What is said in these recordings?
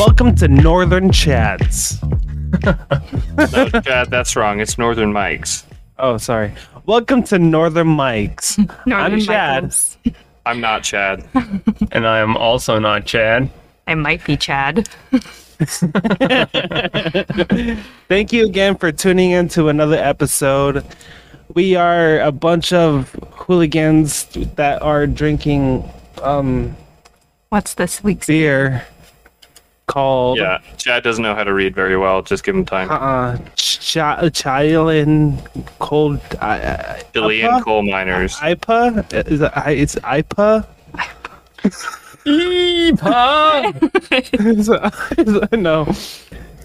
Welcome to Northern Chads. No, Chad, that's wrong. It's Northern Mics. Oh, sorry. Welcome to Northern Mics. Northern I'm Chad. Michaels. I'm not Chad. And I am also not Chad. I might be Chad. Thank you again for tuning in to another episode. We are a bunch of hooligans that are drinking um, What's this week's? beer called Yeah, Chad doesn't know how to read very well. Just give him time. uh, Ch- Chilean cold uh, Chilean IPA? coal miners. IPA? Is it, I- it's IPA? IPA. Is it- is it- no.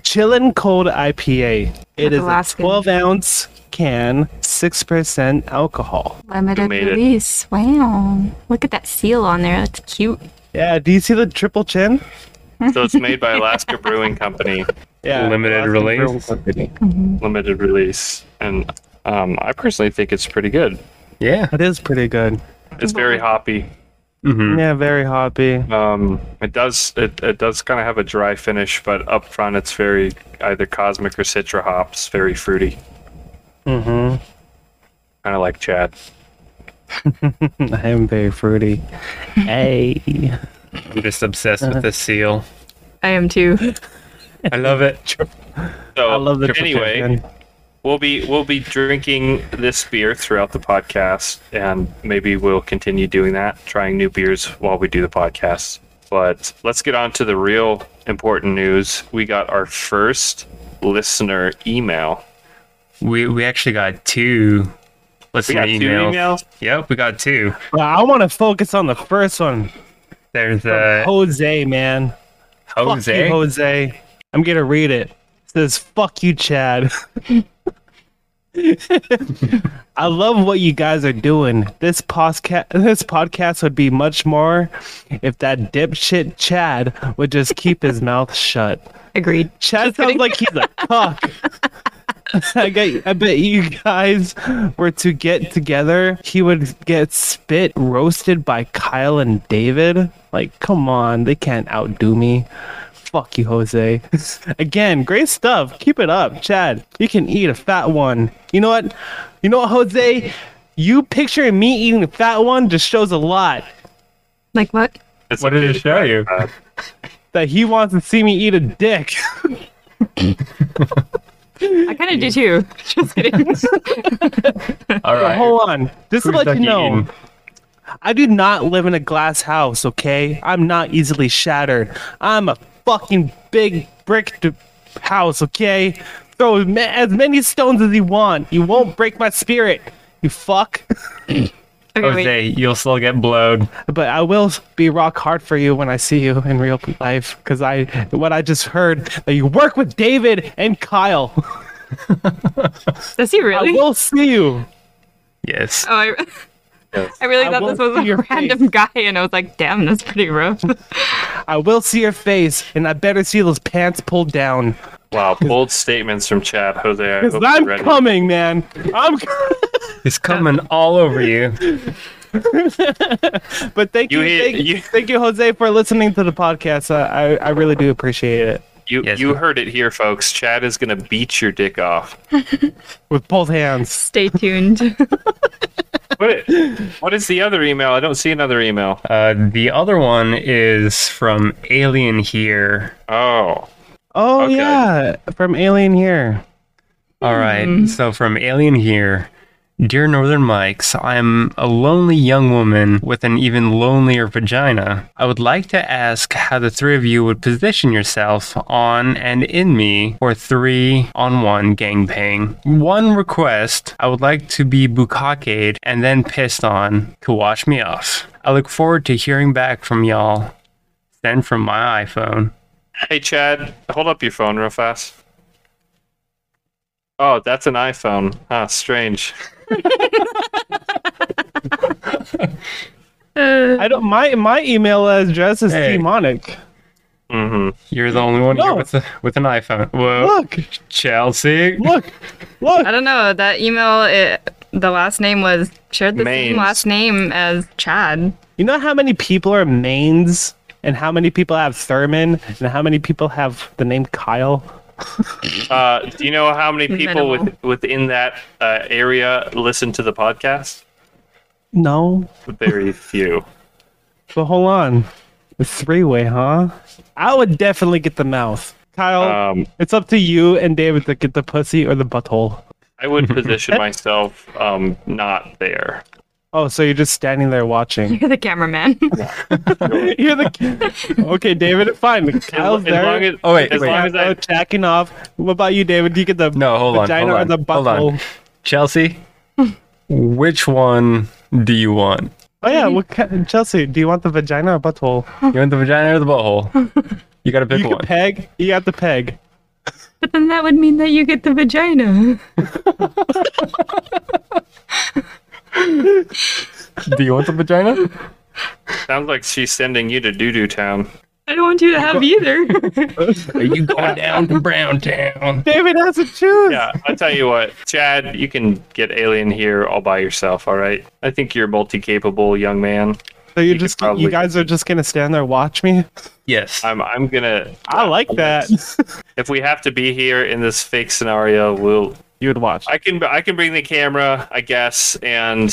Chillin' Cold IPA. It That's is Alaskan. a 12 ounce can, 6% alcohol. Limited made it? release. Wow. Look at that seal on there. That's cute. Yeah, do you see the triple chin? So it's made by Alaska Brewing Company, Yeah. Limited Alaska release. Brewing Company. limited release, and um, I personally think it's pretty good. Yeah. It is pretty good. It's very hoppy. hmm Yeah, very hoppy. Um, it does it, it does kind of have a dry finish, but up front it's very either cosmic or citra hops, very fruity, Mm-hmm. kind of like Chad. I am very fruity. Hey. I'm just obsessed with uh-huh. this seal. I am too. I love it. So I love the anyway, chin. we'll be we'll be drinking this beer throughout the podcast, and maybe we'll continue doing that, trying new beers while we do the podcast. But let's get on to the real important news. We got our first listener email. We we actually got two We listener got two emails. emails. Yep, we got two. Well, I want to focus on the first one. There's a uh, Jose, man. Fuck you, Jose. Jose. I'm gonna read it. It says, fuck you, Chad. I love what you guys are doing. This podcast this podcast would be much more if that dipshit Chad would just keep his mouth shut. Agreed. Chad sounds like he's a cock. I get, I bet you guys were to get together, he would get spit roasted by Kyle and David. Like, come on, they can't outdo me. Fuck you, Jose. Again, great stuff. Keep it up, Chad. You can eat a fat one. You know what? You know what, Jose? You picturing me eating a fat one just shows a lot. Like what? It's What did it show you? That he wants to see me eat a dick. I kind of do too. Just kidding. All right. Hold on. Just to Who's let you know, eating? I do not live in a glass house, okay? I'm not easily shattered. I'm a fucking big brick d- house, okay? Throw as many stones as you want. You won't break my spirit, you fuck. Okay, wait. Jose, you'll still get blown. But I will be rock hard for you when I see you in real life, because I what I just heard that you work with David and Kyle. Does he really? I will see you. Yes. Oh, I, yes. I really I thought this was see your a random face. guy, and I was like, damn, that's pretty rough. I will see your face, and I better see those pants pulled down. Wow, bold statements from Chad. Jose, I Because hope you're I'm coming, man. I'm He's coming all over you. But thank you, You hit- thank, you- thank you, Jose, for listening to the podcast. Uh, I I really do appreciate it You Yes, you we- heard it here, folks. Chad is gonna beat your dick off. with both hands. Stay tuned. What what is the other email? I don't see another email. Uh, the other one is from Alien Here. Oh, Oh Okay. yeah, from Alien here. All right. So from Alien here. Dear Northern Mics, I'm a lonely young woman with an even lonelier vagina. I would like to ask how the three of you would position yourself on and in me for three on one gangbang. One request I would like to be bukaked and then pissed on to wash me off. I look forward to hearing back from y'all. Send from my iPhone. hey Chad, hold up your phone real fast. Oh, that's an iPhone. Ah, strange. I don't. My my email address is Hey. demonic. Mm-hmm. You're the only one here No. with, a, with an iPhone. Whoa. Look, Chelsea. look, look. I don't know. That email, it, the last name was shared the Mains. same last name as Chad. You know how many people are mains and how many people have Thurman, and how many people have the name Kyle? Uh, do you know how many people with, within that uh, area listen to the podcast? No, Very few. but hold on. The three way, huh? I would definitely get the mouth. Kyle, Um, it's up to you and David to get the pussy or the butthole. I would position myself um, not there. Oh, so you're just standing there watching. You're the cameraman. you're the okay, David. Fine, Kyle's as there. long as, Oh, wait, as wait. long as I'm jacking off. What about you, David? Do you get the No, hold on, vagina hold or on, the hold on. Chelsea, which one do you want? Oh yeah, what kind, Chelsea? Do you want the vagina or the butthole? You want the vagina or the butthole? You gotta pick You one. peg. You got the peg. but then that would mean that you get the vagina. Do you want the vagina? sounds like she's sending you to doo doo town. I don't want you to have either. Are you going down to Brown Town? David has a choose. Yeah, I'll tell you what, Chad, you can get Alien here all by yourself, all right? I think you're multi capable young man. So you could just probably- you guys are just gonna stand there watch me. Yes. I'm I'm gonna I like that. if we have to be here in this fake scenario, we'll you would watch. I can I can bring the camera, I guess, and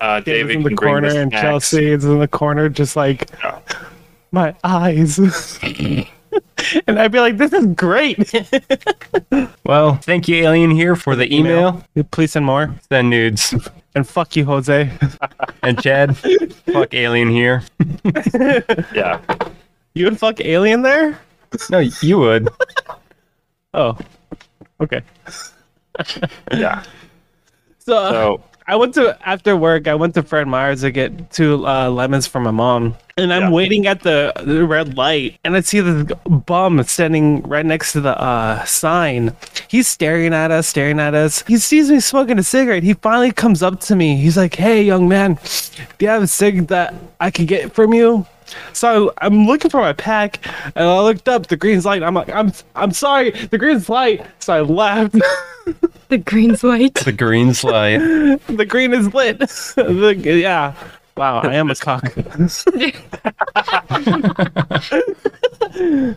uh, David's David in the can bring corner the and snacks. Chelsea is in the corner, just like Yeah. my eyes. and I'd be like, "This is great." Well, thank you, Alien, here for the email. Please send more. Send nudes. And fuck you, Jose. And Chad, fuck Alien here. Yeah. You would fuck alien there? No, you would. Oh, okay. Yeah. So, So I went to after work. I went to Fred Meyer's to get two uh, lemons for my mom, and I'm Yeah. waiting at the, the red light, and I see this bum standing right next to the uh, sign. He's staring at us, staring at us. He sees me smoking a cigarette. He finally comes up to me. He's like, "Hey, young man, do you have a cig that I could get from you?" So I'm looking for my pack, and I looked up. The green's light. I'm like, "I'm I'm sorry, the green's light." So I left. the green's light. The green's light. the green is lit. The- yeah. Wow, I am a cock.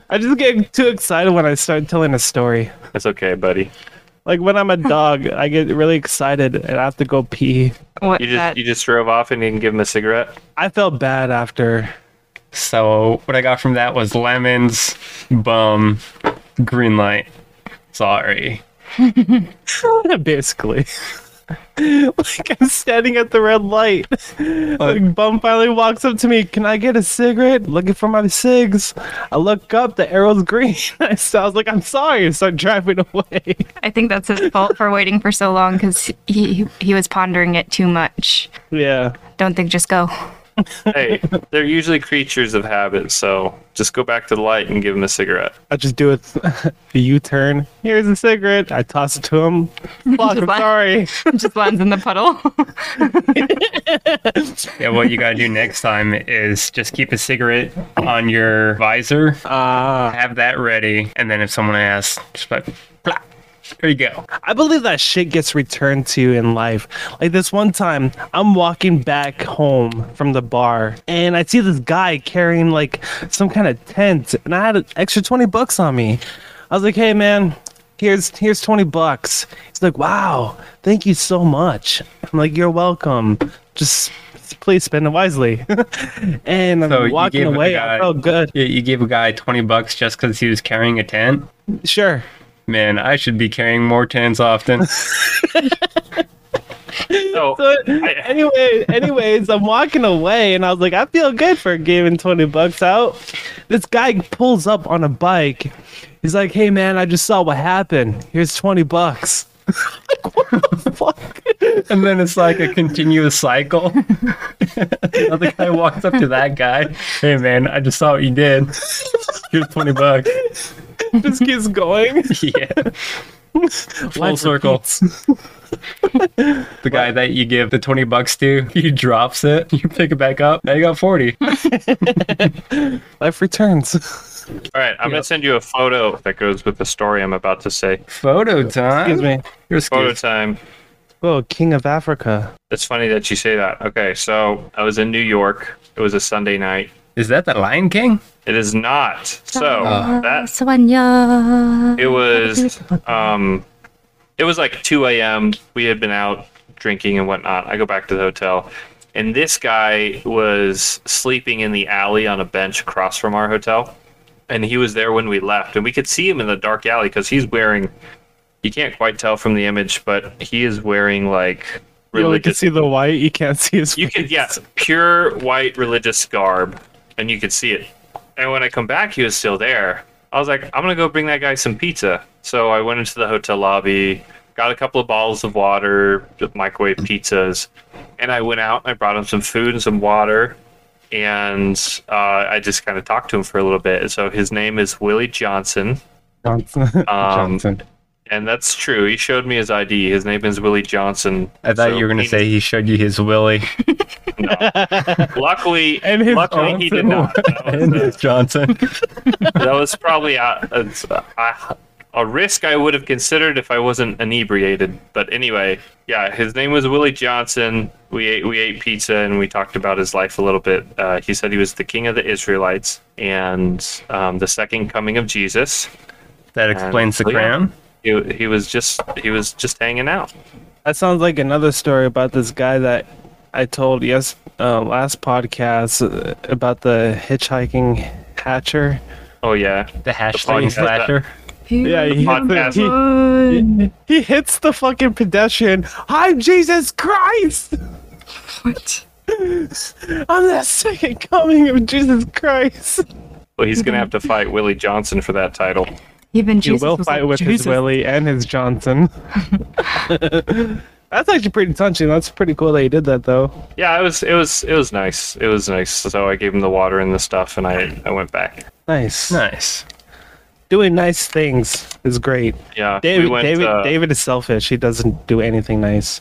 I just get too excited when I start telling a story. That's okay, buddy. Like when I'm a dog, I get really excited and I have to go pee. What You just that? you just drove off and didn't give him a cigarette. I felt bad after. So what I got from that was lemons, bum, green light. Sorry. Basically. like I'm standing at the red light. Uh, like bum finally walks up to me. Can I get a cigarette? Looking for my cigs. I look up. The arrow's green. I was like, I'm sorry. and start driving away. I think that's his fault for waiting for so long because he he was pondering it too much. yeah. Don't think just go. Hey, they're usually creatures of habit, so just go back to the light and give him a cigarette. I just do it. The U-turn. Here's a cigarette. I toss it to him. Fuck, I'm sorry. just lands in the puddle. Yeah, what you gotta do next time is just keep a cigarette on your visor, Ah, have that ready, and then if someone asks, just like, "Plah." There you go. I believe that shit gets returned to you in life. Like this one time, I'm walking back home from the bar, and I see this guy carrying like some kind of tent, and I had an extra twenty bucks on me. I was like, "Hey, man." Here's here's twenty bucks. He's like, "Wow, thank you so much." I'm like, "You're welcome. Just please spend it wisely." and I'm walking away. guy- I felt good. You, you gave a guy 20 bucks just because he was carrying a tent? Sure. Man, I should be carrying more tans often. So So anyway, anyways, I'm walking away and I was like, I feel good for giving 20 bucks out. This guy pulls up on a bike. He's like, hey man, I just saw what happened. Here's 20 bucks. like, what the fuck? and then it's like a continuous cycle. Another guy walks up to that guy. Hey man, I just saw what you did. Here's 20 bucks. Just keeps going. Yeah. Full Life circle. The guy that you give the 20 bucks to, he drops it. You pick it back up. Now you got 40. Life returns. all right, I'm gonna send you a photo that goes with the story I'm about to say. Photo time. Excuse me. You're Photo excused. time. Oh, King of Africa. It's funny that you say that. Okay, so I was in New York. It was a Sunday night, Is that the Lion King? It is not. So Uh. that Swanya. it was um it was like 2 a.m. We had been out drinking and whatnot. I go back to the hotel, and this guy was sleeping in the alley on a bench across from our hotel, and he was there when we left, and we could see him in the dark alley because he's wearing. You can't quite tell from the image, but he is wearing like You only can see the white. You can't see his. You can face. yeah, pure white religious garb, and you could see it. And when I come back, he was still there. I was like, I'm gonna go bring that guy some pizza. So I went into the hotel lobby, got a couple of bottles of water, microwave pizzas, and I went out and I brought him some food and some water. And uh, I just kind of talked to him for a little bit. So his name is Willy Johnson. Johnson. Um, Johnson. And that's true. He showed me his ID. His name is Willy Johnson. I thought So you were gonna he- say he showed you his Willie. No. Luckily, And his luckily he did not. That was, and his Johnson. that was probably a, a, a, a risk I would have considered if I wasn't inebriated. But anyway, yeah, his name was Willy Johnson. We ate we ate pizza and we talked about his life a little bit. Uh, he said he was the king of the Israelites and um, the second coming of Jesus. That explains the oh, yeah. Crown. He, he was just he was just hanging out. That sounds like another story about this guy that I told yes uh, last podcast uh, about the hitchhiking hatcher. Oh yeah, The hashtag podcast. slasher. Yeah, he, podcast. he, he hits the fucking pedestrian. I'm Jesus Christ. What? I'm the second coming of Jesus Christ. Well, he's gonna have to fight Willy Johnson for that title. Even You Jesus will was fight like, with his Willie and his Johnson. That's actually pretty touching. That's pretty cool that he did that, though. Yeah, it was it was it was nice. It was nice. So I gave him the water and the stuff, and I I went back. Nice. Nice. Doing nice things is great. Yeah, David, we went. David, uh, David is selfish. He doesn't do anything nice.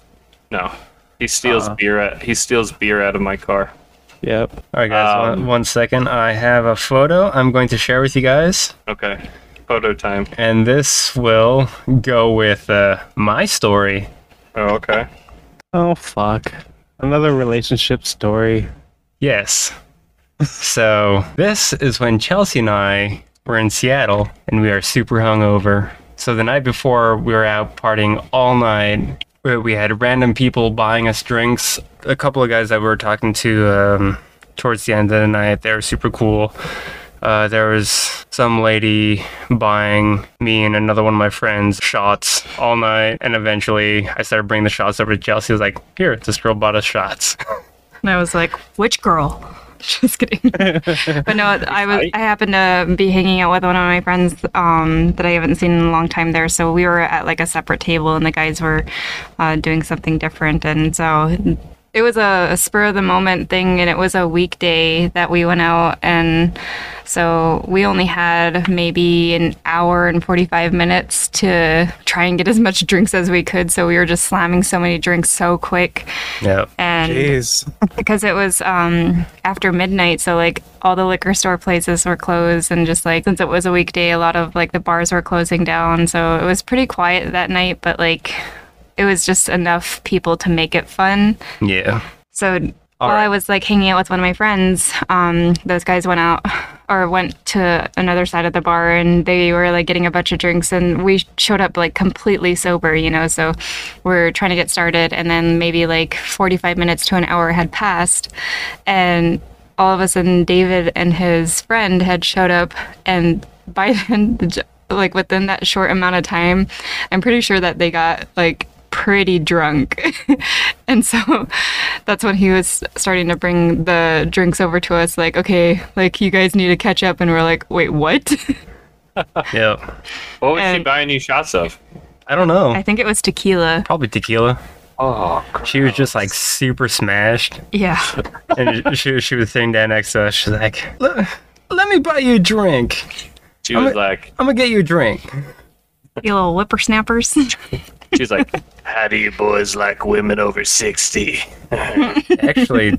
No, he steals Uh. beer. At, he steals beer out of my car. Yep. All right, guys. Um, one, one second. I have a photo I'm going to share with you guys, Okay, photo time. and this will go with uh, my story. Oh, okay. Oh fuck. Another relationship story. Yes. So this is when Chelsea and I were in Seattle, and we are super hungover. So the night before, we were out partying all night. We we had random people buying us drinks. A couple of guys that we were talking to um, towards the end of the night, they were super cool. Uh, there was some lady buying me and another one of my friends shots all night, and eventually I started bringing the shots over to Chelsea. I was like, "Here, this girl bought us shots." And I was like, which girl? Just kidding. but no, I was I happened to be hanging out with one of my friends um, that I haven't seen in a long time there. So we were at like a separate table, and the guys were uh, doing something different, and so. It was a, a spur of the moment thing, and it was a weekday that we went out, and so we only had maybe an hour and 45 minutes to try and get as much drinks as we could. So we were just slamming so many drinks so quick, yeah. and Jeez. because it was um after midnight so like all the liquor store places were closed and just like since it was a weekday a lot of like the bars were closing down so it was pretty quiet that night but like it was just enough people to make it fun Yeah. so while I was like hanging out with one of my friends, um, those guys went out or went to another side of the bar and they were like getting a bunch of drinks and we showed up like completely sober, you know. So we're trying to get started and then maybe like 45 minutes to an hour had passed and all of a sudden David and his friend had showed up and by then like within that short amount of time, I'm pretty sure that they got like pretty drunk. and so that's when he was starting to bring the drinks over to us like, okay, like you guys need to catch up and we're like, wait, what? Yeah. What was she And- buying you shots of? I don't know. I think it was tequila. Probably tequila. Oh, She was just like super smashed, Yeah. and she she was sitting down next to us. She's like, "Let, let me buy you a drink. she I'm was a- like, I'm gonna get you a drink." You little whippersnappers. She's like, how do you boys like women over sixty? Actually,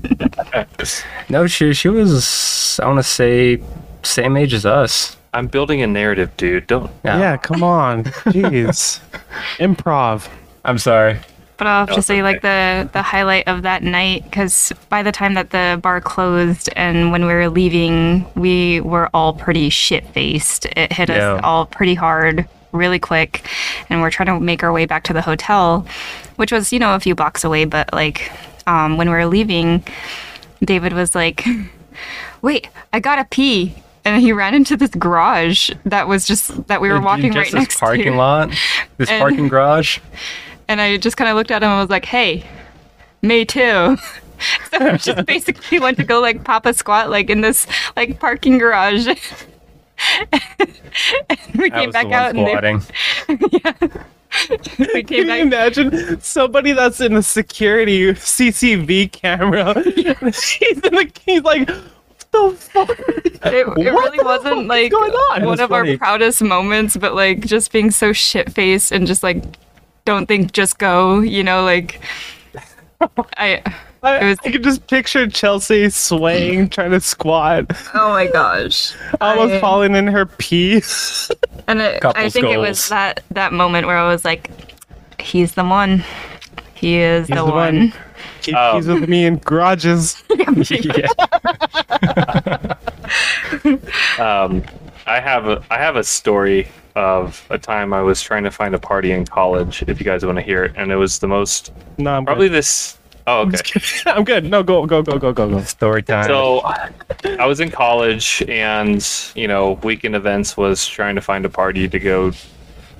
no, she she was I want to say same age as us. I'm building a narrative, dude. Don't. Yeah. Yeah, come on. Jeez. Improv. I'm sorry. But I'll have to Oh, say, like the the highlight of that night, because by the time that the bar closed and when we were leaving, we were all pretty shit faced. It hit Yeah. us all pretty hard, really quick, and we're trying to make our way back to the hotel, which was you know a few blocks away. But like um, when we were leaving, David was like, "Wait, I gotta pee." And he ran into this garage that was just that we were walking just right this next parking to. lot, this And- parking garage. And I just kind of looked at him and was like, hey, me too. so just basically went to go like pop a squat like in this like parking garage. And we I came was back the out one and squatting. they, we Can came you back. imagine somebody that's in a security CCTV camera? he's in the. He's like, what the fuck? It, it really the wasn't fuck like going on? one of funny. our proudest moments, but like just being so shit faced and just like, don't think, just go, you know, like. I. I, It was- I could just picture Chelsea swaying, trying to squat, Oh my gosh. almost I- falling in her pee. And it, I think it was that that moment where I was like, "He's the one. He is He's the, the one." one. Keep Um, keys with me in garages. Um, I have a I have a story of a time I was trying to find a party in college. If you guys want to hear it, and it was the most No, probably good. this. Oh, okay. I'm good. No, go, go, go, go, go, go. Story time. So I was in college, and you know, weekend events was trying to find a party to go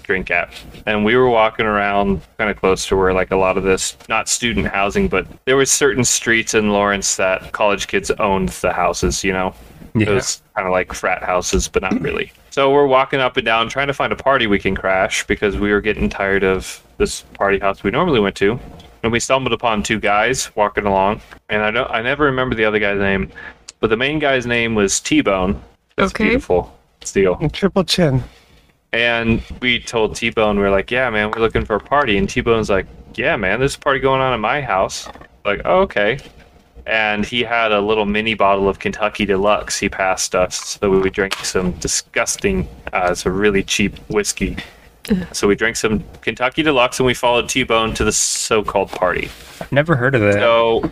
drink at, and we were walking around kind of close to where like a lot of this not student housing, but there was certain streets in Lawrence that college kids owned the houses. You know, it was kind of like frat houses, but not really. So we're walking up and down trying to find a party we can crash because we were getting tired of this party house we normally went to. And we stumbled upon two guys walking along, and I don't, I never remember the other guy's name, but the main guy's name was T Bone. That's Okay. beautiful. Steel. Triple chin. And we told T Bone, we are like, yeah, man, we're looking for a party. And T Bone's like, yeah, man, there's a party going on at my house. Like, oh, okay. And he had a little mini bottle of Kentucky Deluxe he passed us. So we drank some disgusting, uh, it's a really cheap whiskey. So we drank some Kentucky Deluxe and we followed T Bone to the so called party. I've never heard of that. So,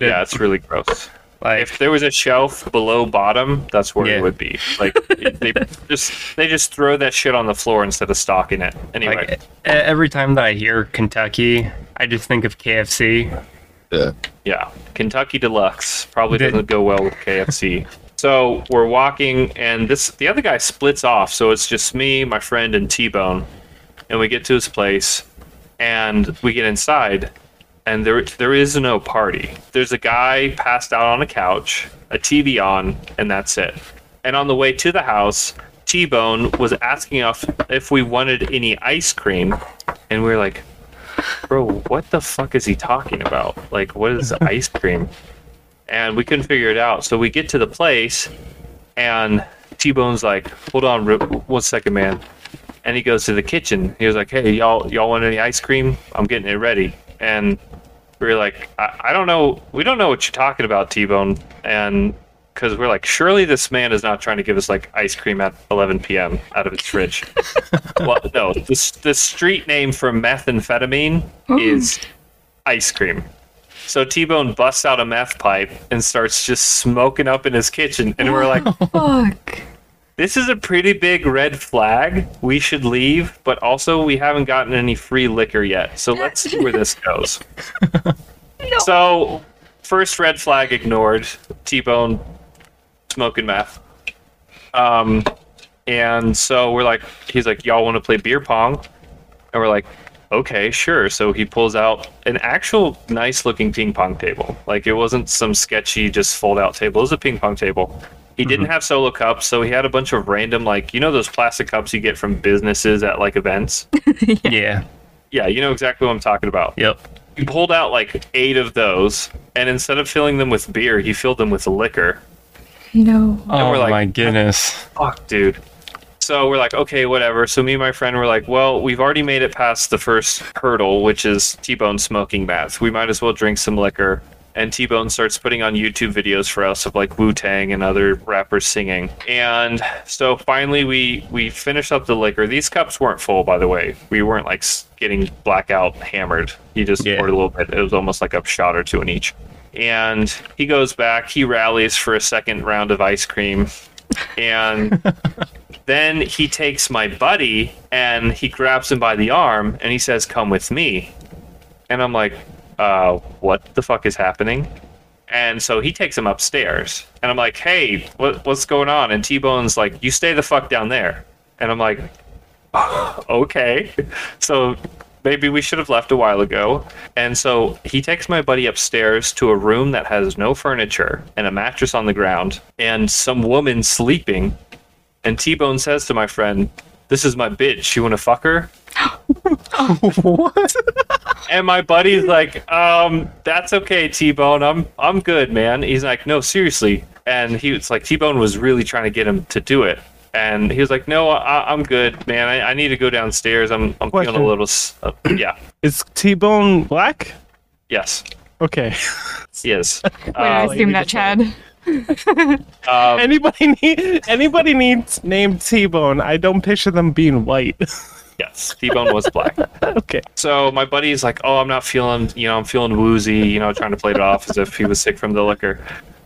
yeah, it's really gross. like, If there was a shelf below bottom, that's where Yeah. it would be. Like they just they just throw that shit on the floor instead of stocking it. Anyway, like every time that I hear Kentucky, I just think of KFC. yeah, Yeah. Kentucky Deluxe probably Did- doesn't go well with KFC. So we're walking, and this the other guy splits off. So it's just me, my friend, and T Bone, and we get to his place, and we get inside, and there there is no party. There's a guy passed out on a couch, a TV on, and that's it. And on the way to the house, T Bone was asking us if we wanted any ice cream, and we were like, "Bro, what the fuck is he talking about? Like, what is ice cream?" And we couldn't figure it out. So we get to the place, and T Bone's like, "Hold on, one second, man." And he goes to the kitchen. He was like, "Hey, y'all, y'all want any ice cream? I'm getting it ready." And we are like, I, I don't know. We don't know what you're talking about, T Bone. And because we're like, surely this man is not trying to give us like ice cream at 11 p.m. out of his fridge. well, no. The, the street name for methamphetamine mm. is ice cream. So T Bone busts out a meth pipe and starts just smoking up in his kitchen. And we're like, Fuck. this is a pretty big red flag. We should leave, but also we haven't gotten any free liquor yet. So let's see where this goes. So, first red flag ignored. T Bone smoking meth. Um, and so we're like, he's like, y'all want to play beer pong? And we're like, okay, sure. So he pulls out an actual nice looking ping pong table. Like it wasn't some sketchy, just fold out table. It was a ping pong table. He didn't mm-hmm. have solo cups, so he had a bunch of random, like, you know, those plastic cups you get from businesses at like events? Yeah. yeah, you know exactly what I'm talking about. Yep. He pulled out like eight of those, and instead of filling them with beer, he filled them with liquor. No. Oh we're like- my goodness. Fuck, dude. So we're like, okay, whatever. So me and my friend were like, well, we've already made it past the first hurdle, which is T-bone smoking meth. We might as well drink some liquor and T Bone starts putting on YouTube videos for us of like Wu Tang and other rappers singing. And so finally, we we finished up the liquor. These cups weren't full, by the way. We weren't like getting blackout hammered. He just Yeah. poured a little bit. It was almost like a shot or two in each. And he goes back. He rallies for a second round of ice cream, and then he takes my buddy and he grabs him by the arm and he says, "Come with me." And I'm like, uh, what the fuck is happening? And so he takes him upstairs. And I'm like, hey, what, what's going on? And T Bone's like, you stay the fuck down there. And I'm like, okay. So maybe we should have left a while ago. And so he takes my buddy upstairs to a room that has no furniture and a mattress on the ground and some woman sleeping. And T Bone says to my friend, this is my bitch. You want to fuck her? what? And my buddy's like, um, that's okay, T Bone. I'm I'm good, man. He's like, no, seriously. And he was like, T Bone was really trying to get him to do it. And he was like, no, I, I'm good, man. I, I need to go downstairs. I'm I'm feeling a little. Uh, yeah. Is T Bone black? Yes. Okay. yes. is. Wait, I Uh, assume that Chad. Uh, anybody need anybody needs named T Bone? I don't picture them being white. yes. T Bone was black. okay. So my buddy's like, "Oh, I'm not feeling, you know, I'm feeling woozy, you know, trying to play it off as if he was sick from the liquor."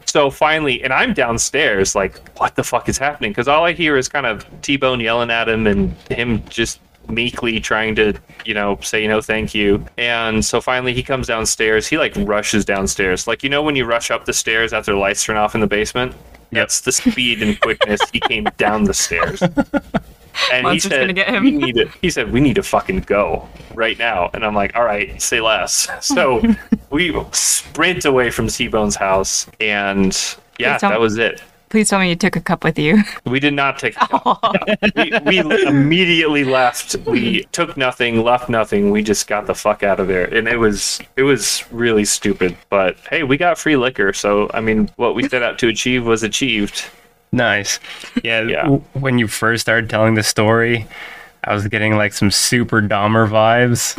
So finally, and I'm downstairs, like, what the fuck is happening? Because all I hear is kind of T-Bone yelling at him and him just meekly trying to, you know, say no thank you. And so finally, he comes downstairs. He like rushes downstairs, like you know when you rush up the stairs after the lights turn off in the basement. That's the speed and quickness he came down the stairs. And Monster's he said, gonna get him. "We need to." He said, "We need to fucking go right now." And I'm like, "All right, say less." So we sprint away from T-Bone's house, and yeah, that was it. Please tell me you took a cup with you. We did not take. Yeah. Oh. we, we immediately left. We took nothing, left nothing. We just got the fuck out of there, and it was it was really stupid. But hey, we got free liquor, so I mean, what we set out to achieve was achieved. Nice. Yeah, Yeah. w- When you first started telling the story, I was getting like some super Dahmer vibes.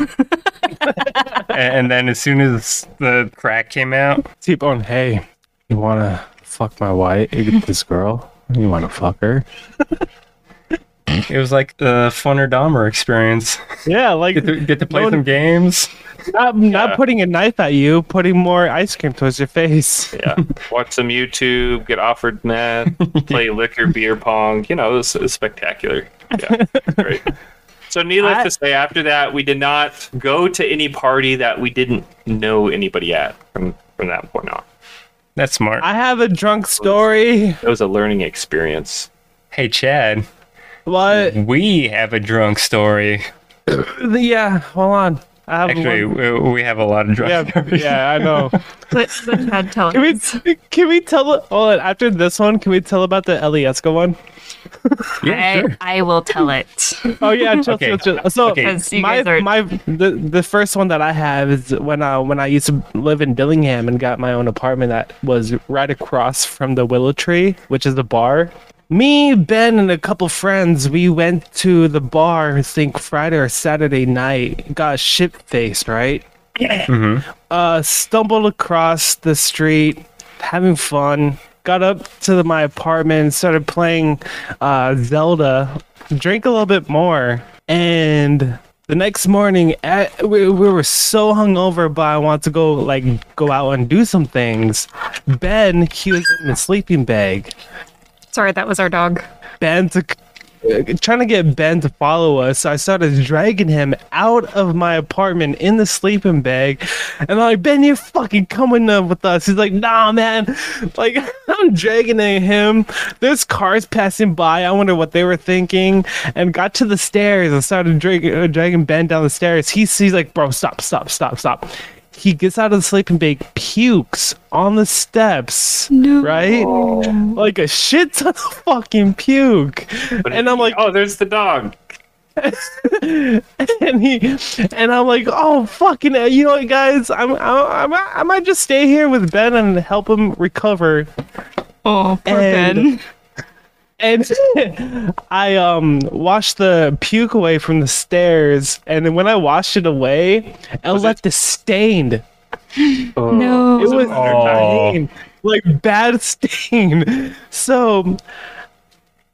and then as soon as the crack came out, T on, hey, you wanna fuck my wife? This girl? You wanna fuck her? it was like the funner Dahmer experience. Yeah, like Get to, get to play No- some games. not, Yeah. not putting a knife at you, putting more ice cream towards your face. Yeah, watch some YouTube, get offered meth, play liquor, beer pong. You know, it was, it was spectacular. Yeah, great. So, needless I- to say, after that, we did not go to any party that we didn't know anybody at from from that point on. That's smart. I have a drunk story. It was a learning experience. hey, Chad, What? we have a drunk story. Yeah, hold on. I have Actually, one. we, we have a lot of drunk Yeah, stories. yeah, I know. Let, let Chad tell Can we can we tell? Oh, after this one, can we tell about the Alyeska one? Yeah, I, sure. I will tell it. Oh yeah, chill, Okay. chill, chill. So Okay. 'Cause you my are- my the the first one that I have is when I when I used to live in Dillingham and got my own apartment that was right across from the Willow Tree, which is the bar. Me, Ben, and a couple friends, we went to the bar. I think Friday or Saturday night. Got shit faced, right? uh, stumbled across the street, having fun. Got up to the, my apartment, started playing uh, Zelda, drank a little bit more, and the next morning, at, we, we were so hungover, but I wanted to go like go out and do some things. Ben, he was in the sleeping bag. Sorry, that was our dog. Ben to uh, trying to get Ben to follow us. I started dragging him out of my apartment in the sleeping bag, and I'm like, Ben, you're fucking coming up with us. He's like, Nah, man. Like I'm dragging him. There's cars passing by. I wonder what they were thinking. And got to the stairs and started dragging, uh, dragging Ben down the stairs. He sees like, bro, stop, stop, stop, stop. He gets out of the sleeping bag, pukes on the steps, No. right? Like a shit ton of fucking puke. But And I'm like, oh, there's the dog. and he, and I'm like, oh fucking, uh, you know what, guys? I'm, I, I, might- I might just stay here with Ben and help him recover. Oh, poor And- Ben. And I um washed the puke away from the stairs, and then when I washed it away, I left a stain Oh, No. It was Oh. stain, like bad stain. So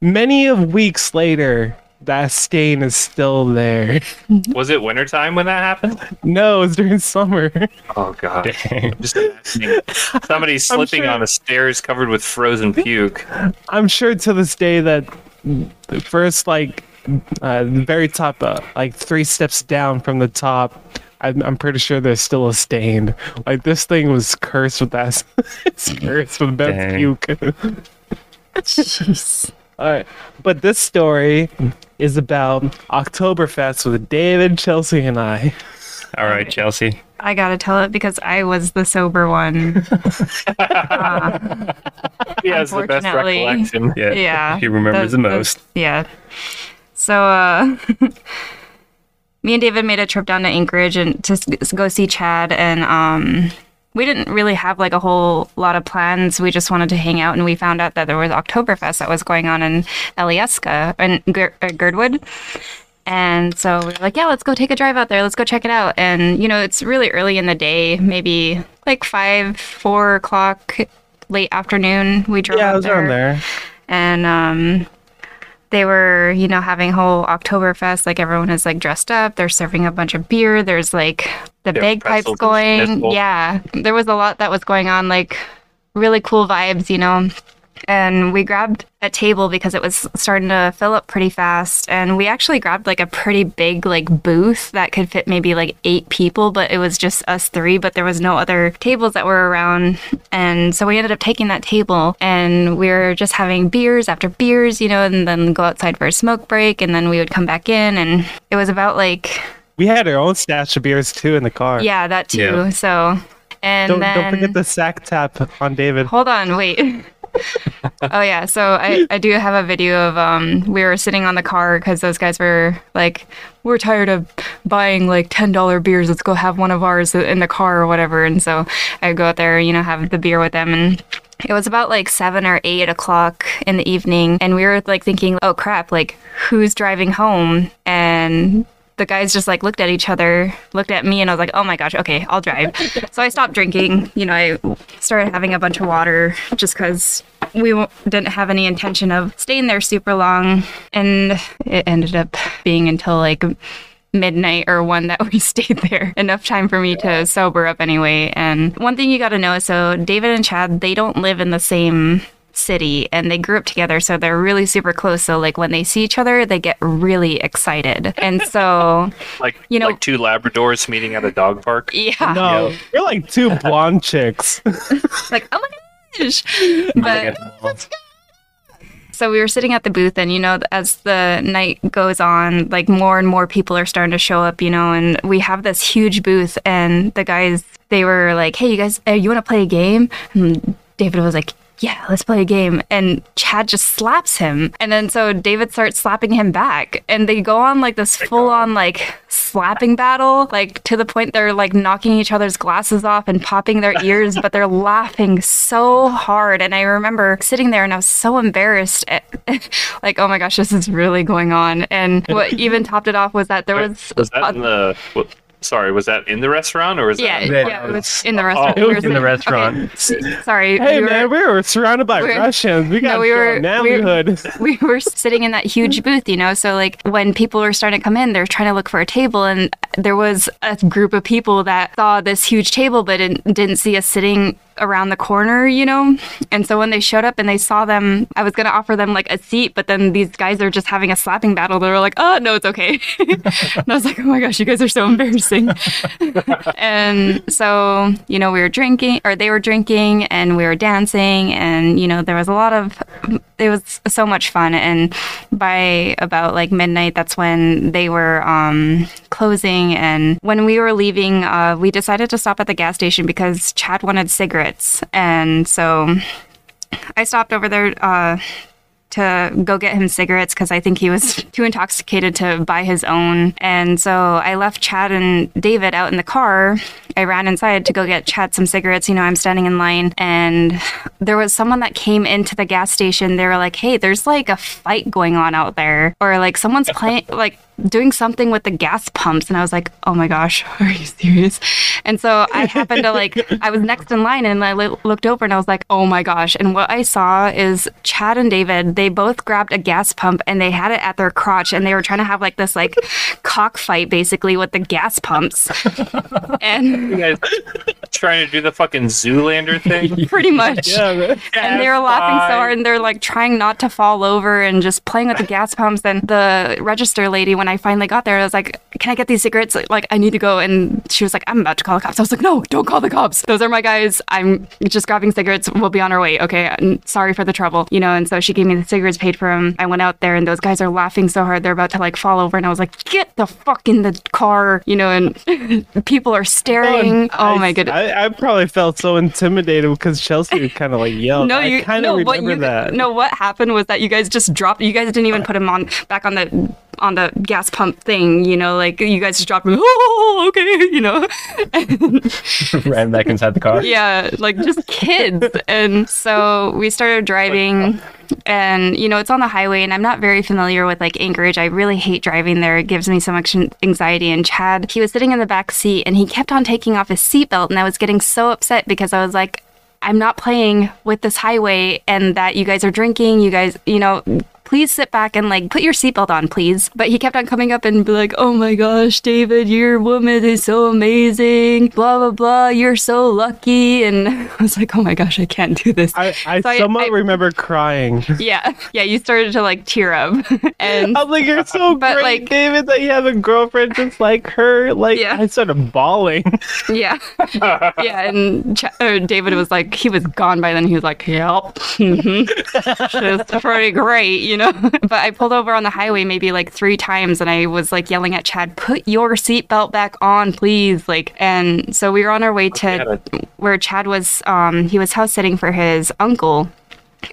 many of weeks later, that stain is still there. Was it wintertime when that happened? No, it's during summer. Oh god. Dang. Just imagining somebody slipping sure- on the stairs covered with frozen puke. I'm sure to this day that the first, like, uh, the very top, uh, like three steps down from the top, I'm, I'm pretty sure there's still a stain. Like this thing was cursed with that. it's cursed with bad Dang. puke. Jeez. All right, but this story is about Oktoberfest with David, Chelsea, and I. All right, Chelsea. I gotta tell it because I was the sober one. Uh, He has the best recollection. Yeah. yeah. He remembers the most. yeah. So, uh, me and David made a trip down to Anchorage and to s- go see Chad, and um, we didn't really have like a whole lot of plans. We just wanted to hang out, and we found out that there was Oktoberfest that was going on in Alyeska and Ger- uh, Girdwood. And so we were like, yeah, let's go take a drive out there. Let's go check it out. And, you know, it's really early in the day, maybe like five, four o'clock, late afternoon. We drove out. Yeah, I out was around there. and um they were you know having whole oktoberfest like everyone is like dressed up they're serving a bunch of beer there's like the Yeah, bagpipes going. yeah there was a lot that was going on like really cool vibes you know and we grabbed a table because it was starting to fill up pretty fast and we actually grabbed like a pretty big like booth that could fit maybe like eight people but it was just us three but there was no other tables that were around and so we ended up taking that table and we were just having beers after beers you know and then go outside for a smoke break and then we would come back in and it was about like We had our own stash of beers too in the car. yeah that too Yeah. so and Don't, then don't forget the sack tap on David. Hold on, wait. oh yeah, so I, I do have a video of um we were sitting on the car because those guys were like we're tired of buying like ten dollar beers. Let's go have one of ours in the car or whatever. And so I go out there, you know, have the beer with them and. It was about like seven or eight o'clock in the evening, and we were like thinking, "Oh crap! Like, who's driving home?" And the guys just like looked at each other, looked at me, and I was like, "Oh my gosh, okay, I'll drive." so I stopped drinking. You know, I started having a bunch of water just because we didn't have any intention of staying there super long, and it ended up being until like midnight or one that we stayed there enough time for me to sober up anyway and one thing you got to know so david and chad they don't live in the same city and they grew up together so they're really super close. So like when they see each other they get really excited. And so Like You know- like two Labradors meeting at a dog park. yeah. No, you're like two blonde chicks. like oh my gosh. But so we were sitting at the booth and you know as the night goes on like more and more people are starting to show up you know and we have this huge booth and the guys they were like hey you guys uh, you want to play a game? And david was like yeah, let's play a game. And Chad just slaps him. And then so David starts slapping him back. And they go on like this full on like slapping battle, like to the point they're like knocking each other's glasses off and popping their ears, but they're laughing so hard. And I remember sitting there and I was so embarrassed. At, like, oh my gosh, this is really going on. And what even topped it off was that there was. was that in the? What, sorry, was that in the restaurant or was yeah, that? That yeah, it was was- in the restaurant. it was in the oh, restaurant. okay, Sorry. Hey we were- man, we were surrounded by we're- Russians. We got No, we were- we were- we were sitting in that huge booth, you know. So like when people were starting to come in, they're trying to look for a table, and there was a group of people that saw this huge table, but didn't, didn't see us sitting around the corner, you know. And so when they showed up and they saw them, I was gonna offer them like a seat, but then these guys are just having a slapping battle. They were like, "Oh no, it's okay." and I was like, "Oh my gosh, you guys are so embarrassing." and so you know we were drinking or they were drinking and we were dancing and you know there was a lot of it was so much fun. And by about like midnight that's when they were um closing. And when we were leaving uh we decided to stop at the gas station because chad wanted cigarettes. And so i stopped over there uh to go get him cigarettes because I think he was too intoxicated to buy his own. And so I left Chad and David out in the car. I ran inside to go get Chad some cigarettes. You know, I'm standing in line, and there was someone that came into the gas station. They were like, hey, there's like a fight going on out there, or like someone's playing, like, doing something with the gas pumps. And I was like, oh my gosh, are you serious? And so I happened to like, I was next in line and I li- looked over and I was like, oh my gosh. And what I saw is Chad and David, they both grabbed a gas pump and they had it at their crotch and they were trying to have like this like cockfight basically with the gas pumps. and You guys trying to do the fucking Zoolander thing? pretty much. Yeah, man. and they were laughing so hard and they're like trying not to fall over and just playing with the gas pumps and the register lady when i finally got there i was like can i get these cigarettes? Like i need to go. And she was like i'm about to call the cops. I was like no don't call the cops. Those are my guys. I'm just grabbing cigarettes. We'll be on our way. Okay and sorry for the trouble you know? And so she gave me the cigarettes paid for them i went out there and those guys are laughing so hard. They're about to like fall over. And i was like get the fuck in the car you know? And people are staring. Oh I- my goodness. I, I probably felt so intimidated because Chelsea kind of like yelled. No, I you kind no, of what remember you, that. No, what happened was that you guys just dropped. You guys didn't even put him on back on the on the gas pump thing. You know, like you guys just dropped me. Oh, okay, you know. Ran back inside the car. yeah, like just kids. and so we started driving. And you know, it's on the highway, and I'm not very familiar with like Anchorage. I really hate driving there. It gives me so much anxiety. And Chad, he was sitting in the back seat, and he kept on taking off his seatbelt, and I was getting so upset because I was like, I'm not playing with this highway and that you guys are drinking. You guys, you know, please sit back and like put your seatbelt on, please. But he kept on coming up and be like, oh my gosh, David, your woman is so amazing. Blah, blah, blah. You're so lucky. And I was like, oh my gosh, I can't do this. I, I So I- somewhat I- remember crying. yeah. Yeah. You started to like tear up. and I was like, "You're so But, great, like- David, that you have a girlfriend just like her." Like, Yeah. I started bawling. yeah. yeah. And Ch- uh, David was like, he was gone by then. He was like, yep. Mm-hmm. She's pretty great, you know? but I pulled over on the highway maybe like three times and I was like yelling at Chad, put your seatbelt back on, please. Like, and so we were on our way to where Chad was, um, he was house sitting for his uncle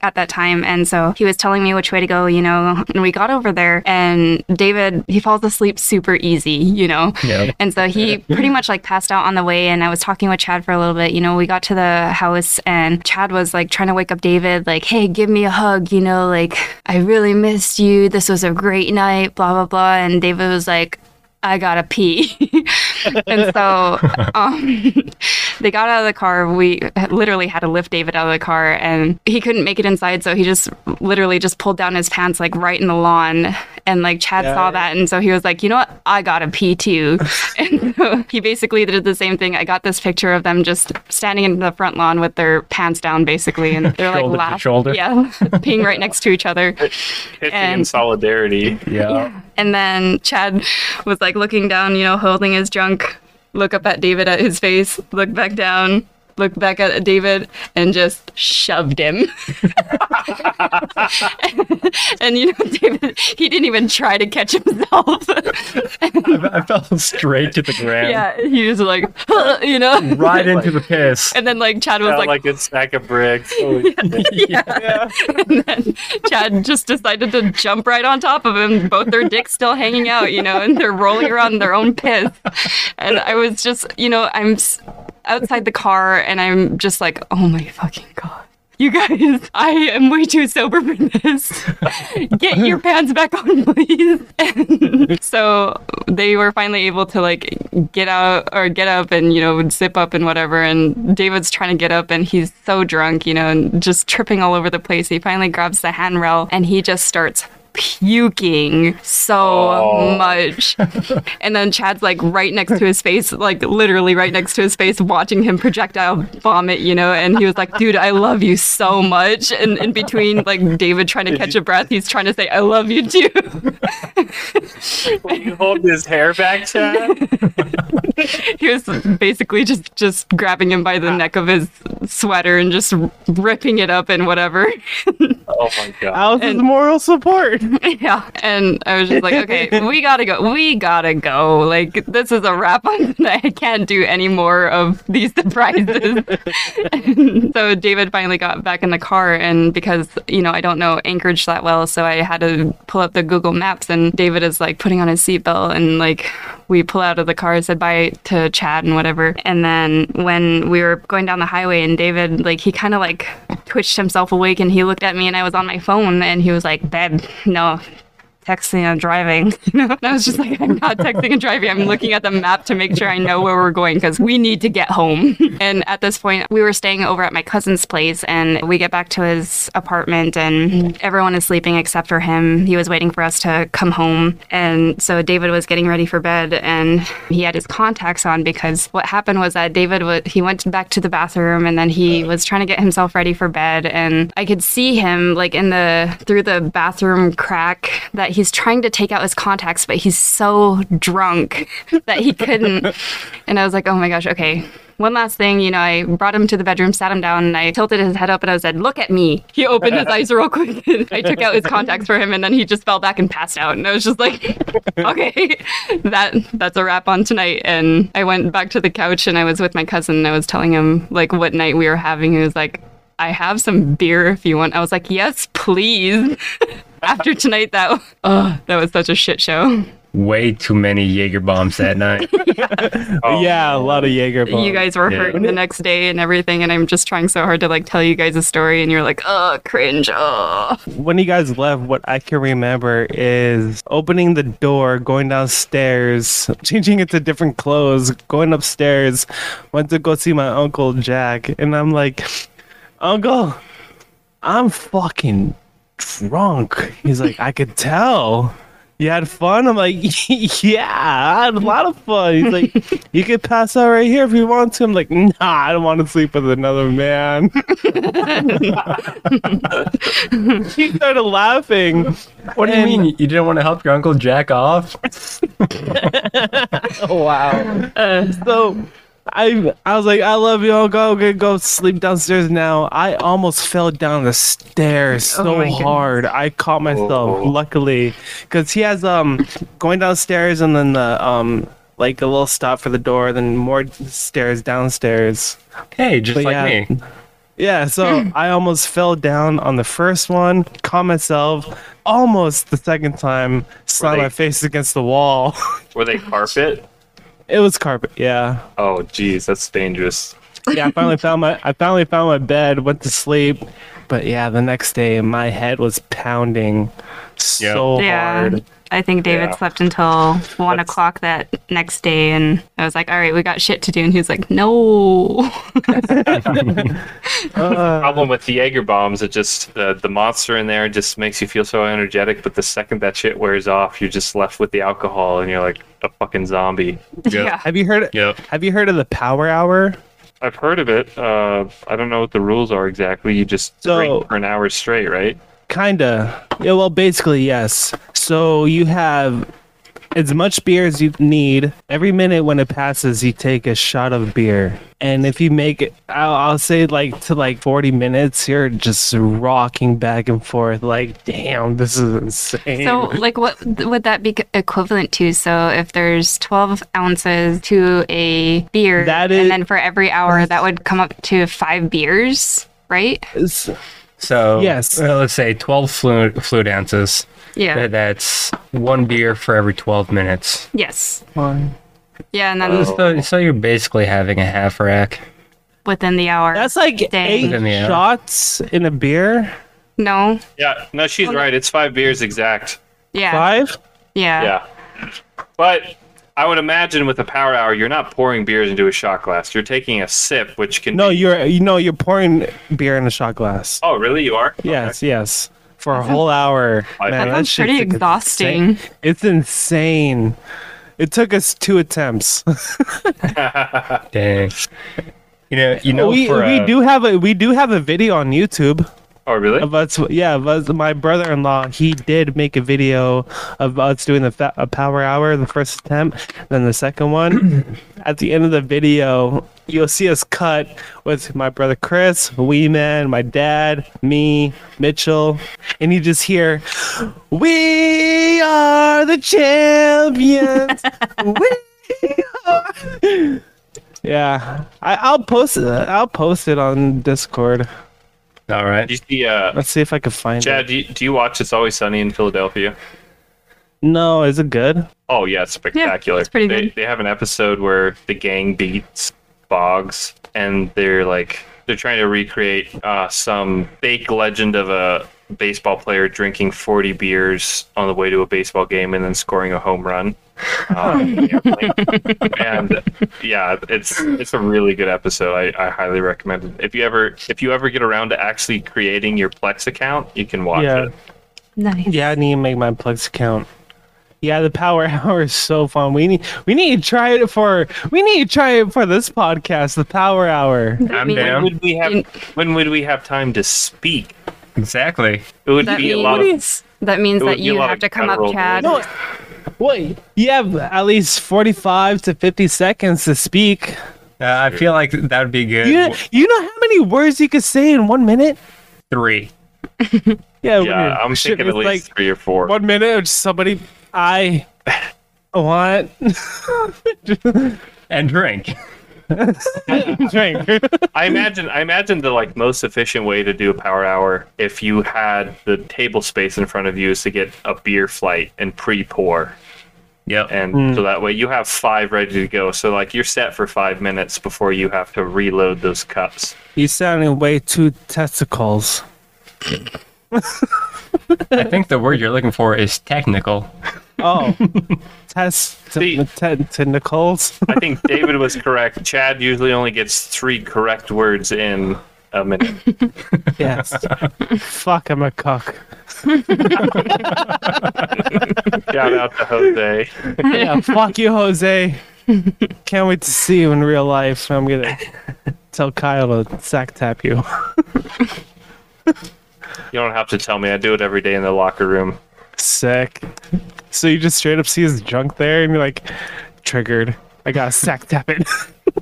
at that time. And so he was telling me which way to go you know and we got over there. And david he falls asleep super easy you know? Yeah. and so he pretty much like passed out on the way. And i was talking with chad for a little bit. You know we got to the house and chad was like trying to wake up david like hey give me a hug you know like i really missed you. This was a great night blah blah blah. And david was like I gotta pee. and so um, they got out of the car. We literally had to lift David out of the car, and he couldn't make it inside. So he just literally just pulled down his pants like right in the lawn. And like Chad saw that, and so he was like, you know what? I gotta pee too. and so he basically did the same thing. I got this picture of them just standing in the front lawn with their pants down, basically, and they're like laughing. shoulder. Yeah, peeing right next to each other. Hitting in And- solidarity. Yeah. And then Chad was like looking down, you know, holding his junk, look up at David at his face, look back down, look back at David, and just shoved him. and, you know, David, he didn't even try to catch himself. I, I fell straight to the ground. yeah, he was like, you know, Right into the piss. and then like Chad was Felt like, like a sack of bricks. Holy shit. yeah. and then Chad just decided to jump right on top of him, both their dicks still hanging out, you know, and they're rolling around in their own piss. And I was just, you know, I'm s- outside the car and I'm just like, oh my fucking God. You guys, I am way too sober for this. Get your pants back on, please. And so they were finally able to like get out or get up and, you know, zip up and whatever. And David's trying to get up and he's so drunk, you know, and just tripping all over the place. He finally grabs the handrail and he just starts puking so Oh. much. and then Chad's like right next to his face, like literally right next to his face, watching him projectile vomit, you know. And he was like, dude, I love you so much. And in between, like David trying to catch a breath, he's trying to say, I love you too. Will you hold his hair back, Chad? he was basically just just grabbing him by the ah. neck of his sweater and just ripping it up and whatever. Oh my god. Alice's And- moral support. yeah. And I was just like, okay, we gotta go. We gotta go. Like, this is a wrap on. I can't do any more of these surprises. So David finally got back in the car, and because, you know, I don't know Anchorage that well, so I had to pull up the Google Maps, and David is like putting on his seatbelt, and like, we pull out of the car, said bye to Chad and whatever. And then when we were going down the highway, and David, like, he kind of like twitched himself awake, and he looked at me, and I was on my phone, and he was like, babe, no, texting and driving. And I was just like, I'm not texting and driving. I'm looking at the map to make sure I know where we're going because we need to get home. and at this point, we were staying over at my cousin's place, and we get back to his apartment, and everyone is sleeping except for him. He was waiting for us to come home, and so David was getting ready for bed, and he had his contacts on because what happened was that David was he went back to the bathroom, and then he was trying to get himself ready for bed, and I could see him like in the through the bathroom crack that he's trying to take out his contacts, but he's so drunk that he couldn't. and I was like, oh my gosh, okay. One last thing, you know, I brought him to the bedroom, sat him down, and I tilted his head up and I said, Look at me. He opened his eyes real quick. I took out his contacts for him and then he just fell back and passed out. And I was just like, Okay, that that's a wrap on tonight. And I went back to the couch and I was with my cousin and I was telling him like what night we were having. He was like, I have some beer if you want. I was like, Yes, please. After tonight, that oh, that was such a shit show. Way too many Jaeger bombs that night. Oh, yeah, a lot of Jaeger bombs. You guys were Yeah. hurt the next day and everything, and I'm just trying so hard to like tell you guys a story, and you're like, oh, cringe, oh. when you guys left, what I can remember is opening the door, going downstairs, changing into different clothes, going upstairs, went to go see my uncle Jack, and I'm like, Uncle, I'm fucking drunk. He's like, I could tell. You had fun? I'm like, yeah, I had a lot of fun. He's like, you could pass out right here if you want to. I'm like, nah, I don't want to sleep with another man. he started laughing. What do you mean? You didn't want to help your uncle jack off? wow. so I I was like, I love you. I'll go go go sleep downstairs now. I almost fell down the stairs Oh so my goodness. hard. I caught myself Whoa. luckily because he has um going downstairs and then the um like a little stop for the door, then more stairs downstairs. Hey, just But like yeah. me. Yeah, so I almost fell down on the first one, caught myself almost the second time, slammed they- my face against the wall. Were they carpet? It was carpet, yeah. Oh, geez, that's dangerous. yeah, I finally found my I finally found my bed, went to sleep. But yeah, the next day my head was pounding so Yeah. hard. I think David Yeah. slept until one That's- o'clock that next day, and I was like, all right, we got shit to do. And he was like, no. Uh, Problem with the Jaeger bombs, it just uh, the monster in there just makes you feel so energetic. But the second that shit wears off, you're just left with the alcohol, and you're like a fucking zombie. yeah. have you heard Yep. have you heard of the power hour? I've heard of it. Uh, I don't know what the rules are exactly. You just So- drink for an hour straight, right? Kinda. Yeah, well basically yes. So you have as much beer as you need. Every minute when it passes, you take a shot of beer. And if you make it, I'll, I'll say like to like 40 minutes, you're just rocking back and forth. Like, damn, this is insane. So, like, what would that be equivalent to? So, if there's 12 ounces to a beer, That is- and then for every hour, that would come up to five beers, right? It's- So Yes. uh, let's say twelve fluid fluid ounces. Yeah. That- That's one beer for every twelve minutes. yes. One. Yeah, and then Oh. So, so you're basically having a half rack. within the hour. That's like Dang. eight Within the hour. shots in a beer. no. Yeah. No, she's right. It's five beers exact. Yeah. Five? Yeah. Yeah. But I would imagine with a power hour, you're not pouring beers into a shot glass. You're taking a sip, which can. No, be- you're you know you're pouring beer in a shot glass. Oh, really? You are? Yes, yes. For a whole hour. Man, That sounds shit's pretty insane. exhausting. It's insane. It took us two attempts. Dang. You know, you know, we for we uh, do have a we do have a video on YouTube Oh, really? of us. Yeah, of us, my brother-in-law he did make a video of us doing the fa- a power hour, the first attempt, then the second one. At the end of the video, you'll see us cut with my brother Chris, Wee Man, my dad, me, Mitchell, and you just hear, "We are the champions." we are. Yeah, I, I'll post it. I'll post it on Discord. All right. You see, uh, Let's see if I can find Chad, it. do you, do you watch It's Always Sunny in Philadelphia? No, is it good? Oh, yeah, it's spectacular. Yeah, it's pretty they, good. They have an episode where the gang beats Boggs, and they're like, they're trying to recreate uh, some fake legend of a baseball player drinking 40 beers on the way to a baseball game and then scoring a home run. Um, and yeah, it's it's a really good episode. I, I highly recommend it. If you ever if you ever get around to actually creating your Plex account, you can watch Yeah. it. Nice. Yeah, I need to make my Plex account. Yeah, the Power Hour is so fun. We need we need to try it for we need to try it for this podcast, the Power Hour. I'm mean- When down. would we have when would we have time to speak? Exactly. It would That be a lot of means that means It would that be a you lot have of to come up, guttural Chad. No, wait, you have at least forty five to fifty seconds to speak. Uh, I feel like that would be good. You know, you know how many words you could say in one minute? Three. Yeah, yeah. you're- I'm shit, thinking at least like three or four. one minute of just somebody I want And drink. drink. I imagine I imagine the like most efficient way to do a power hour if you had the table space in front of you is to get a beer flight and pre-pour. Yep. And hmm. so that way you have five ready to go. So like you're set for five minutes before you have to reload those cups. You sounding way too testicles. I think the word you're looking for is technical. Oh, test See- te- tentacles. I think David was correct. Chad usually only gets three correct words in a minute. Yes. Fuck, I'm a cock. Shout out to Jose. Yeah, fuck you, Jose. Can't wait to see you in real life. I'm gonna tell Kyle to sack tap you. You don't have to tell me. I do it every day in the locker room. Sick. So you just straight up see his junk there, and you're like, triggered. I gotta sack tap it.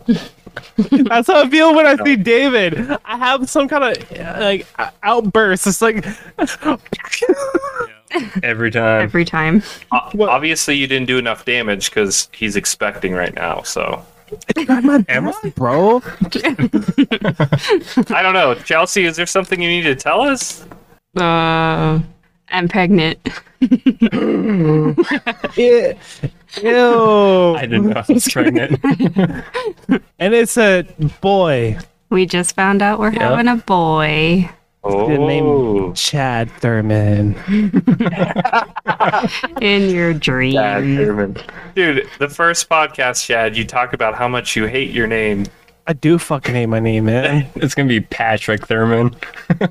That's how I feel when I see David. I have some kind of like outburst. It's like, Every time. Every time. What? Obviously, you didn't do enough damage because he's expecting right now. So Am I? bro. I don't know. Chelsea, is there something you need to tell us? Uh, I'm pregnant. Ew. Ew. I didn't know I was pregnant. And it's a boy. We just found out we're having a boy. Good Oh, name, Chad Thurman. In your dream. Chad Thurman. Dude, the first podcast, Chad, you talk about how much you hate your name. I do fucking hate my name, man. it's gonna be Patrick Thurman.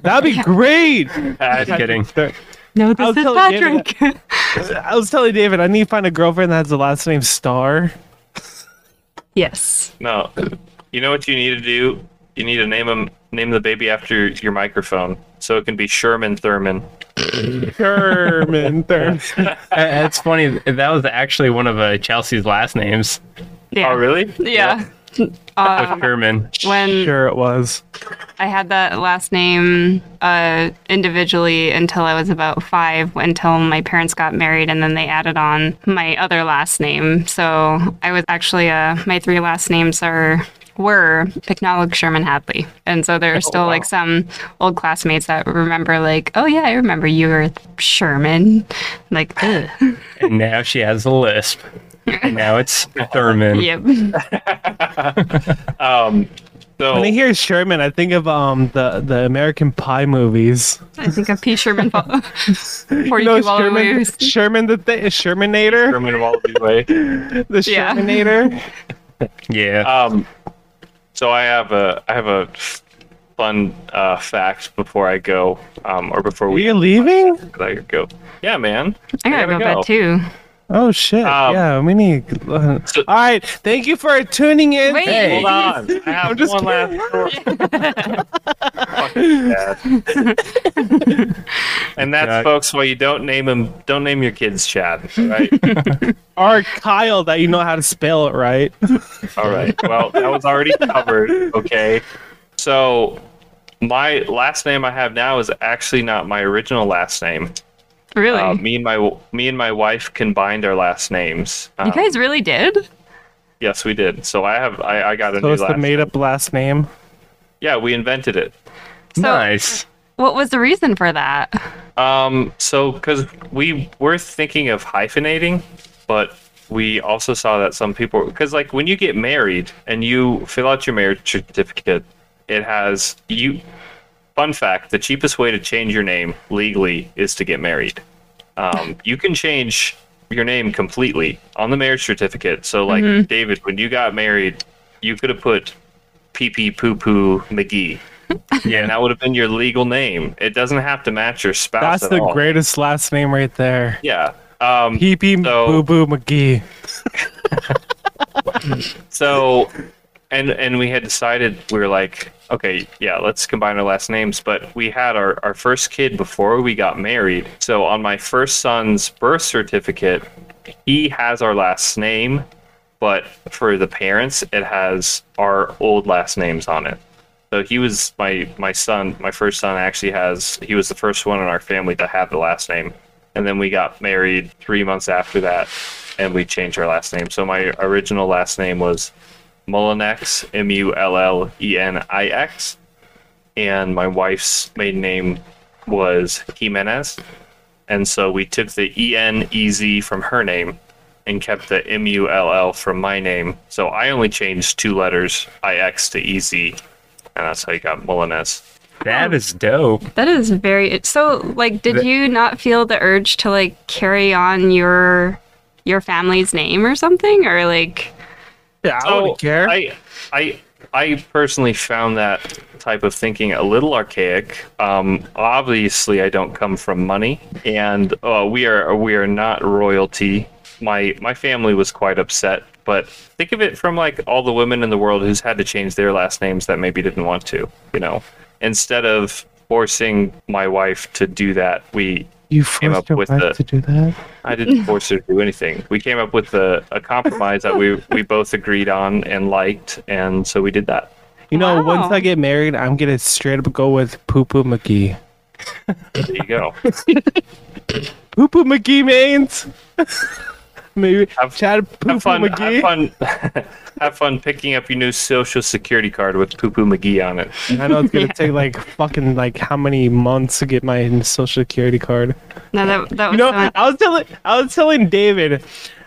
That'd be great. Chad, Just kidding. No, I'll this is tell David Patrick. I was telling David, I need to find a girlfriend that has the last name Star. yes. No, you know what you need to do? You need to name him, name the baby after your microphone, so it can be Sherman Thurman. Sherman Thurman. That's funny. That was actually one of uh, Chelsea's last names. Yeah. Oh, really? Yeah. Was Um, Sherman. when Sure, it was. I had that last name uh, individually until I was about five, until my parents got married, and then they added on my other last name. So I was actually uh, my three last names are were Picknollig Sherman Hadley, and so there are still like some old classmates that remember like, oh yeah, I remember you were Sherman, like, ugh. And now she has a lisp. And now it's Thurman. yep, Um, so When I hear Sherman, I think of um the the American Pie movies. I think of P Sherman, forty-two You know, Sherman, Ways. Sherman the th- Shermanator, Sherman Wallaby Way. the Yeah. Shermanator. Yeah. Um, so I have a I have a fun uh, fact before I go, um, or before we You're leaving? let her go. Yeah, man. I gotta gotta go go. bed too. Oh shit! Um, yeah, we need. Uh, so- all right, thank you for tuning in. Wait. Hey. Hold on. I have I'm just one last story. Fucking Chad. and that's, Yeah. folks, why you don't name him. Don't name your kids Chad. all Right. Or Kyle, that you know how to spell it right. all right. Well, that was already covered. Okay. So my last name I have now is actually not my original last name. Really? Uh, me and my me and my wife combined our last names. you Um, guys really did? Yes, we did. So I have I, I got a So new it's the last. made up last name. Yeah, we invented it. So- nice. What was the reason for that? Um, so because we were thinking of hyphenating, but we also saw that some people because like when you get married and you fill out your marriage certificate, it has you fun fact: the cheapest way to change your name legally is to get married. Um, you can change your name completely on the marriage certificate. So, like David, when you got married, you could have put pee pee poo poo McGee. Yeah, and that would have been your legal name. It doesn't have to match your spouse. That's at the all. greatest last name right there. Yeah. Um, Pee Pee So- Boo Boo McGee. So, and and we had decided we were like, okay, yeah, let's combine our last names. But we had our our first kid before we got married. So on my first son's birth certificate, he has our last name, but for the parents, it has our old last names on it. So he was my my son. My first son actually has. He was the first one in our family to have the last name, and then we got married three months after that, and we changed our last name. So my original last name was Mullenix, M U L L E N I X, and my wife's maiden name was Jimenez, and so we took the E N E Z from her name and kept the M U L L from my name. So I only changed two letters, I X to E Z, and that's how you got Molinez. That oh. is dope. That is very so like did The- you not feel the urge to like carry on your your family's name or something or like Yeah, I wouldn't care. I, I, I personally found that type of thinking a little archaic. Um, obviously, I don't come from money, and uh, we are we are not royalty. My my family was quite upset, but think of it from like all the women in the world who's had to change their last names that maybe didn't want to. You know, instead of forcing my wife to do that, we you came forced up your with wife the- to do that? I didn't force her to do anything. We came up with a, a compromise that we we both agreed on and liked, and so we did that. You know, Wow. once I get married, I'm gonna straight up go with Poo Poo McGee. There you go. Poo Poo McGee mains. Maybe Have- Chad Poo Poo Have fun. McGee. Have fun. have fun picking up your new social security card with Poo Poo McGee on it. I know it's gonna Yeah. take like fucking like how many months to get my social security card. no that that was You know, so- I was telling I was telling David,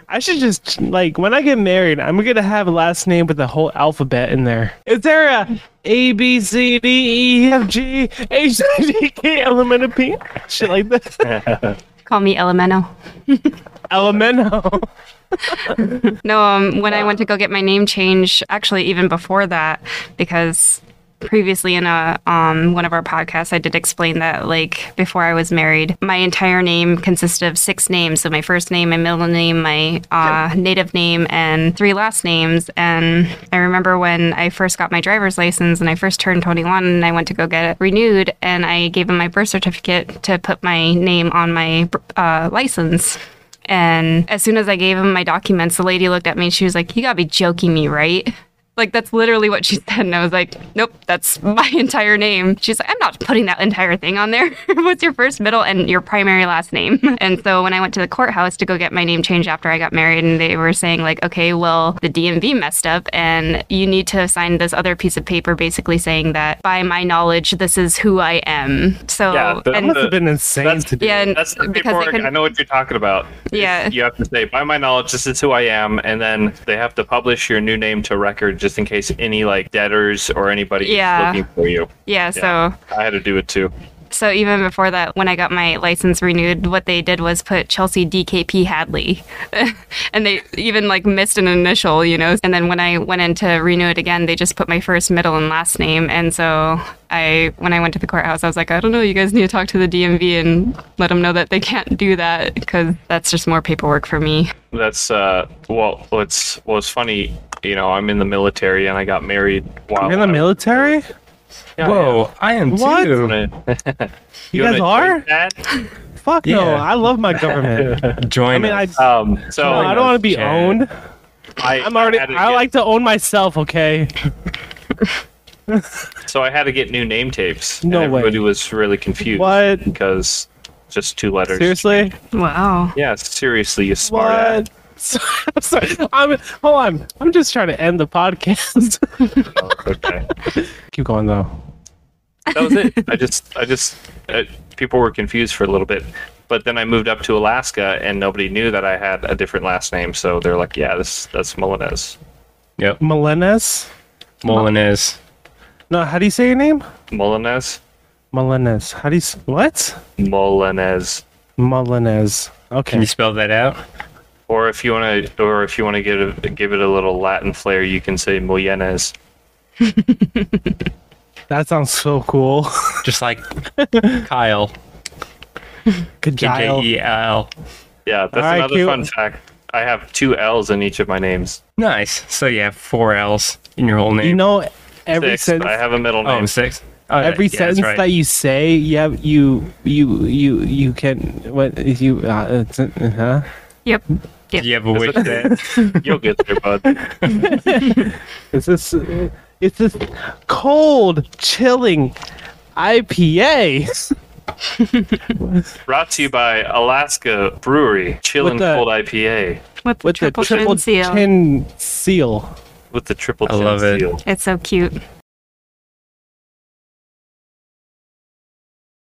I should just like when I get married, I'm gonna have a last name with the whole alphabet in there. Is there a A B C D E F G H I J K L M N O P? Shit like that. call me Elemento. Elemento. No, um, when I went to go get my name change, actually even before that, because previously in a um, one of our podcasts, I did explain that like before I was married, my entire name consisted of six names. So my first name, my middle name, my uh, native name, and three last names. And I remember when I first got my driver's license and I first turned 21, and I went to go get it renewed, and I gave him my birth certificate to put my name on my uh, license. And as soon as I gave him my documents, the lady looked at me and she was like, You gotta be joking me, right? Like, that's literally what she said. And I was like, Nope, that's my entire name. She's like, I'm not putting that entire thing on there. What's your first, middle, and your primary last name? And so when I went to the courthouse to go get my name changed after I got married, and they were saying, like, okay, well, the DMV messed up and you need to sign this other piece of paper basically saying that by my knowledge, this is who I am. So, Yeah, the- That and must have been insane That's- to do. yeah, That's the because paperwork. couldn't I know what you're talking about. Yeah. You have to say, by my knowledge, this is who I am, and then they have to publish your new name to record just in case any like debtors or anybody Yeah. is looking for you. yeah, so I had to do it too. So even before that, when I got my license renewed, what they did was put Chelsea DKP Hadley, and they even like missed an initial, you know. And then when I went in to renew it again, they just put my first, middle, and last name. And so I, when I went to the courthouse, I was like, I don't know, you guys need to talk to the DMV and let them know that they can't do that because that's just more paperwork for me. That's uh, well, it's well, it's funny. You know, I'm in the military and I got married while You're in the I was- military? Yeah, Whoa, I am What? too. yeah. You guys are? join that? Fuck no. I love my government. Join I mean, I, us. Um, so no, I don't want to be Chad. owned. I, I'm already. had to I get- like to own myself. Okay. So I had to get new name tapes. No and way. everybody was really confused. What? Because just two letters. Seriously? Wow. Yeah, seriously, you smart ass. I'm sorry. I'm, hold on. I'm just trying to end the podcast. Oh, okay. Keep going though. That was it. I just, I just, uh, people were confused for a little bit. But then I moved up to Alaska and nobody knew that I had a different last name. So they're like, yeah, this, that's Molinez. Yep. Melenes? Molinez. No, how do you say your name? Molinez? Molinez. How do you s- what? Molinez. Molinez. Okay. Can you spell that out? Or if you want to, or if you want to give it, give it a little Latin flair, you can say Moyenes. That sounds so cool. Just like Kyle. Good K J E L. Yeah, that's All right, another cute. fun fact. I have two L's in each of my names. Nice. So you have four L's in your whole name. You know, every Six, sentence, I have a middle name. oh, six. Oh, every yeah, sentence right. that you say, you have, you you you you can what is you uh, uh, huh? Yep. Do you have a wish it- that You'll get there, bud. It's this uh, it's this cold, chilling IPA. Brought to you by Alaska Brewery, Chilling the- Cold IPA With the with triple, the triple chin seal. chin seal. with the triple I chin love it. seal. It's so cute.